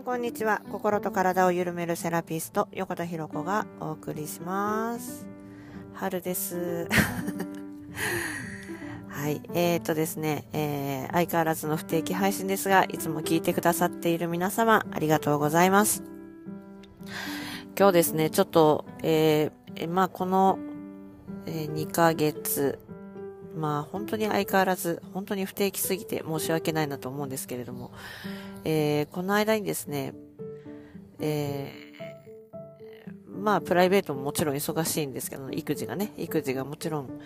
んこんにちは。心と体を緩めるセラピスト横田博子がお送りします。春です。はい。えーとですね、えー、相変わらずの不定期配信ですがいつも聞いてくださっている皆様ありがとうございます。今日ですねちょっとえー、まあこの、え、2ヶ月まあ本当に相変わらず、本当に不定期すぎて申し訳ないなと思うんですけれども、えー、この間にですね、えー、まあプライベートももちろん忙しいんですけど、育児がね、育児がもちろん、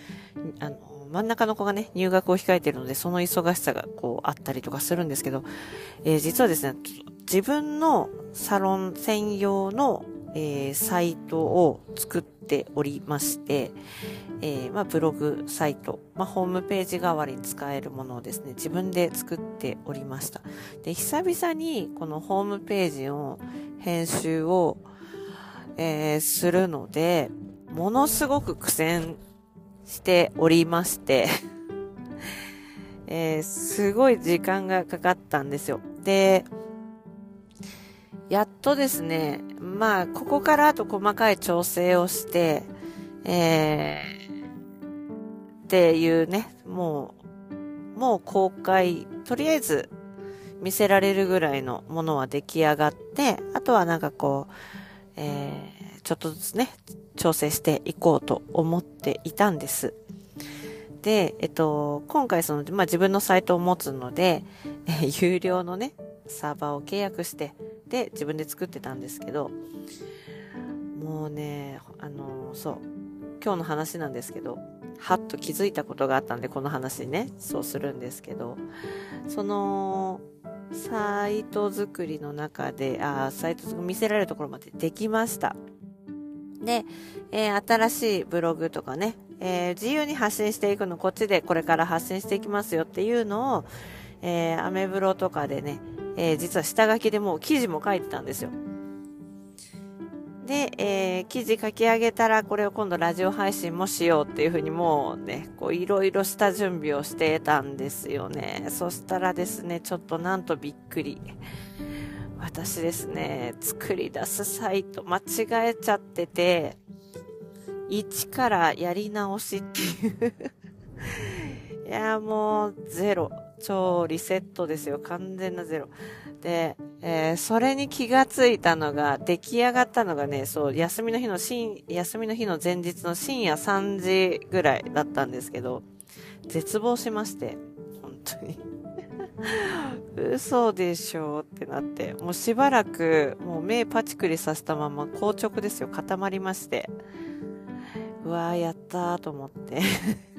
あの、真ん中の子がね、入学を控えてるので、その忙しさがこうあったりとかするんですけど、えー、実はですね、自分のサロン専用の、えー、サイトを作っておりまして、えー、まあ、ブログサイト、まあ、ホームページ代わりに使えるものをですね、自分で作っておりました。で、久々にこのホームページの編集を、えー、するので、ものすごく苦戦しておりまして え、すごい時間がかかったんですよ。で、やっとですね、まあ、ここからあと細かい調整をして、えー、っていうね、もう、もう公開、とりあえず見せられるぐらいのものは出来上がって、あとはなんかこう、えー、ちょっとずつね、調整していこうと思っていたんです。で、えっと、今回その、まあ、自分のサイトを持つので、え、有料のね、サーバーを契約して、で、自分で作ってたんですけど、もうね、あの、そう、今日の話なんですけど、はっと気づいたことがあったんで、この話ね、そうするんですけど、その、サイト作りの中で、あサイト見せられるところまでできました。で、えー、新しいブログとかね、えー、自由に発信していくの、こっちでこれから発信していきますよっていうのを、えー、アメブロとかでね、えー、実は下書きでもう記事も書いてたんですよ。で、えー、記事書き上げたら、これを今度ラジオ配信もしようっていうふうにもうね、こういろいろした準備をしてたんですよね。そしたらですね、ちょっとなんとびっくり。私ですね、作り出すサイト間違えちゃってて、一からやり直しっていう いや、もうゼロ。超リセットですよ。完全なゼロ。で、えー、それに気がついたのが、出来上がったのがね、そう、休みの日の深、休みの日の前日の深夜3時ぐらいだったんですけど、絶望しまして、本当に。嘘でしょってなって、もうしばらく、もう目パチクリさせたまま硬直ですよ、固まりまして。うわー、やったーと思って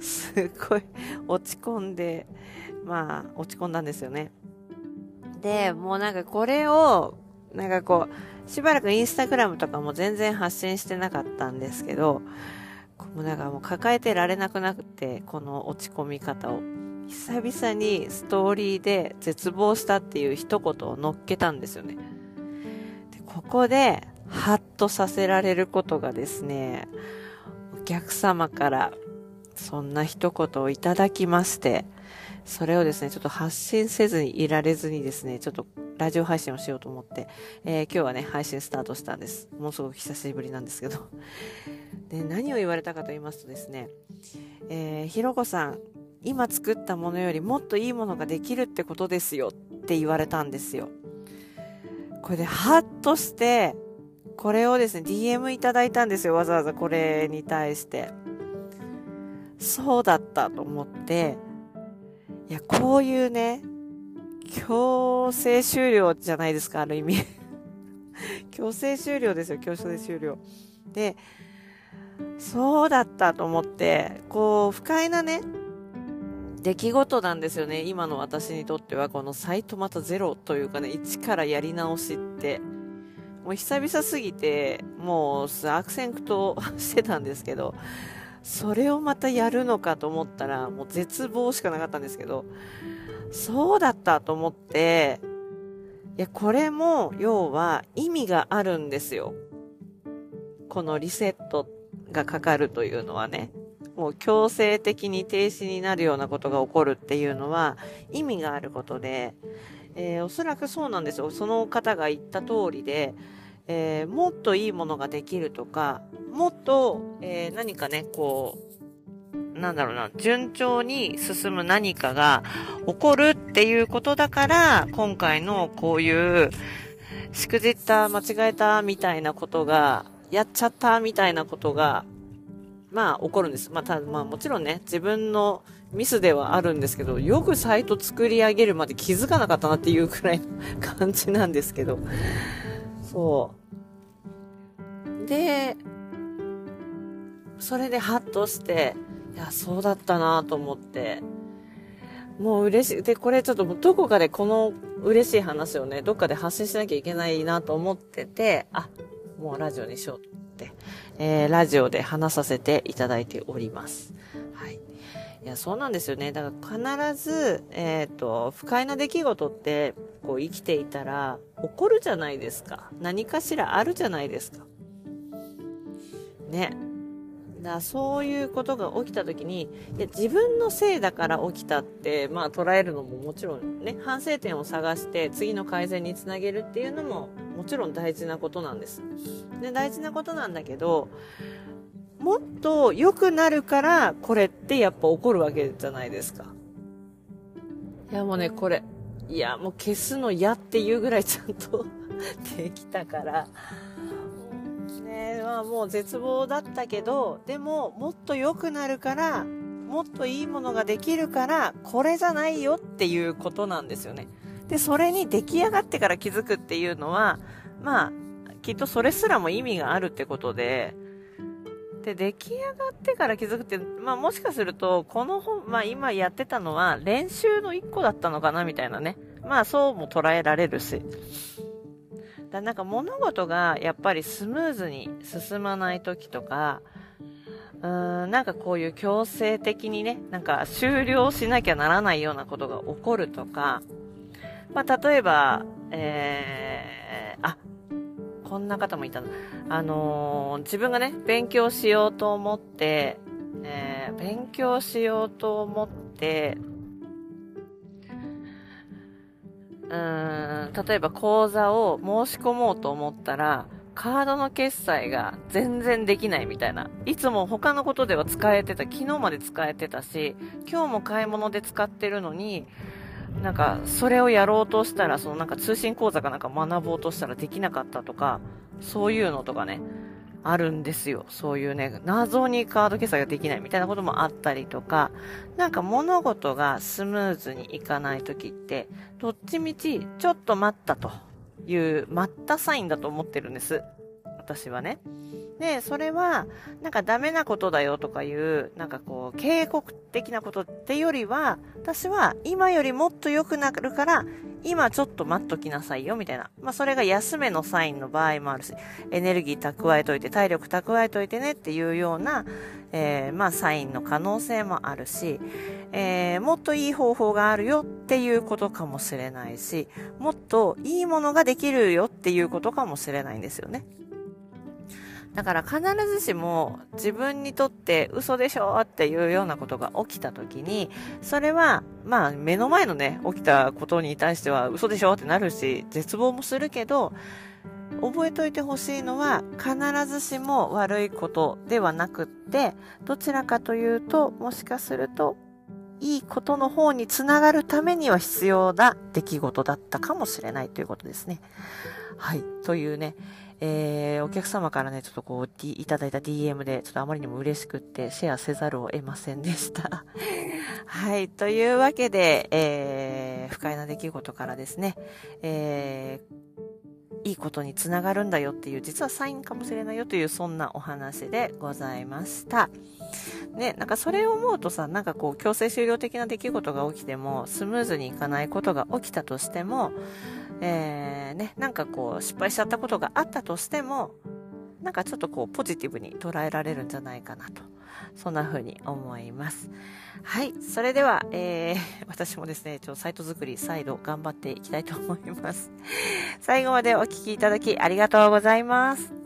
すごい落ち込んで、まあ、落ち込んだんですよね。で、もうなんかこれを、なんかこう、しばらくインスタグラムとかも全然発信してなかったんですけど、もうなんかもう抱えてられなくなくて、この落ち込み方を。久々にストーリーで絶望したっていう一言を乗っけたんですよね。でここで、ハッとさせられることがですね、お客様からそんな一言をいただきまして、それをですね、ちょっと発信せずにいられずにですね、ちょっとラジオ配信をしようと思って、えー、今日はね、配信スタートしたんです。もうすごく久しぶりなんですけど。で、何を言われたかと言いますとですね、えー、ひろこさん、今作ったものよりもっといいものができるってことですよって言われたんですよ。これでハッとして、これをですね、DM いただいたんですよ。わざわざこれに対して。そうだったと思って、いや、こういうね、強制終了じゃないですか、ある意味。強制終了ですよ、強制終了。で、そうだったと思って、こう、不快なね、出来事なんですよね。今の私にとっては、このサイトまたゼロというかね、一からやり直しって、もう久々すぎて、もう悪戦苦闘してたんですけど、それをまたやるのかと思ったら、もう絶望しかなかったんですけど、そうだったと思って、いや、これも、要は意味があるんですよ。このリセットがかかるというのはね。もう強制的に停止になるようなことが起こるっていうのは意味があることで、えー、おそらくそうなんですよ。その方が言った通りで、えー、もっといいものができるとか、もっと、えー、何かね、こう、なんだろうな、順調に進む何かが起こるっていうことだから、今回のこういう、しくじった、間違えた、みたいなことが、やっちゃった、みたいなことが、まあ、起こるんです。まあ、たまあ、もちろんね、自分のミスではあるんですけど、よくサイト作り上げるまで気づかなかったなっていうくらいの感じなんですけど。そう。で、それでハッとして、いや、そうだったなと思って、もう嬉しい。で、これちょっとどこかでこの嬉しい話をね、どっかで発信しなきゃいけないなと思ってて、あ、もうラジオにしようって、えー、ラジオで話させていただいております。い。いや、そうなんですよね。だから必ず、えっ、ー、と、不快な出来事って、こう生きていたら、起こるじゃないですか。何かしらあるじゃないですか。ね。だそういうことが起きた時に、いや自分のせいだから起きたって、まあ捉えるのももちろんね、反省点を探して次の改善につなげるっていうのももちろん大事なことなんです。で、大事なことなんだけど、もっと良くなるからこれってやっぱ起こるわけじゃないですか。いやもうね、これ、いやもう消すの嫌っていうぐらいちゃんと できたから、ねまあもう絶望だったけど、でももっと良くなるから、もっといいものができるから、これじゃないよっていうことなんですよね。で、それに出来上がってから気づくっていうのは、まあ、きっとそれすらも意味があるってことで、で、出来上がってから気づくって、まあもしかすると、この本、まあ今やってたのは練習の一個だったのかなみたいなね。まあそうも捉えられるし。だなんか物事がやっぱりスムーズに進まない時とか、うーん、なんかこういう強制的にね、なんか終了しなきゃならないようなことが起こるとか、まあ例えば、えー、こんな方もいたの。あのー、自分がね、勉強しようと思って、えー、勉強しようと思って、うーん、例えば講座を申し込もうと思ったら、カードの決済が全然できないみたいな。いつも他のことでは使えてた。昨日まで使えてたし、今日も買い物で使ってるのに、なんか、それをやろうとしたら、そのなんか通信講座かなんか学ぼうとしたらできなかったとか、そういうのとかね、あるんですよ。そういうね、謎にカード決済ができないみたいなこともあったりとか、なんか物事がスムーズにいかないときって、どっちみちちょっと待ったという待ったサインだと思ってるんです。私はね。で、それは、なんかダメなことだよとかいう、なんかこう、警告的なことってよりは、私は今よりもっと良くなるから、今ちょっと待っときなさいよ、みたいな。まあ、それが休めのサインの場合もあるし、エネルギー蓄えといて、体力蓄えといてねっていうような、えー、まあ、サインの可能性もあるし、えー、もっといい方法があるよっていうことかもしれないし、もっといいものができるよっていうことかもしれないんですよね。だから必ずしも自分にとって嘘でしょっていうようなことが起きた時に、それは、まあ目の前のね、起きたことに対しては嘘でしょってなるし、絶望もするけど、覚えておいてほしいのは必ずしも悪いことではなくって、どちらかというと、もしかすると、いいことの方につながるためには必要な出来事だったかもしれないということですね。はい。というね、えー、お客様からね、ちょっとこう、D、いただいた DM で、ちょっとあまりにも嬉しくって、シェアせざるを得ませんでした。はい。というわけで、えー、不快な出来事からですね、えー、いいことにつながるんだよっていう、実はサインかもしれないよという、そんなお話でございました。ね、なんかそれを思うとさ、なんかこう、強制終了的な出来事が起きても、スムーズにいかないことが起きたとしても、えー、ね、なんかこう失敗しちゃったことがあったとしても、なんかちょっとこうポジティブに捉えられるんじゃないかなと。そんな風に思います。はい。それでは、えー、私もですね、ちょサイト作り再度頑張っていきたいと思います。最後までお聴きいただきありがとうございます。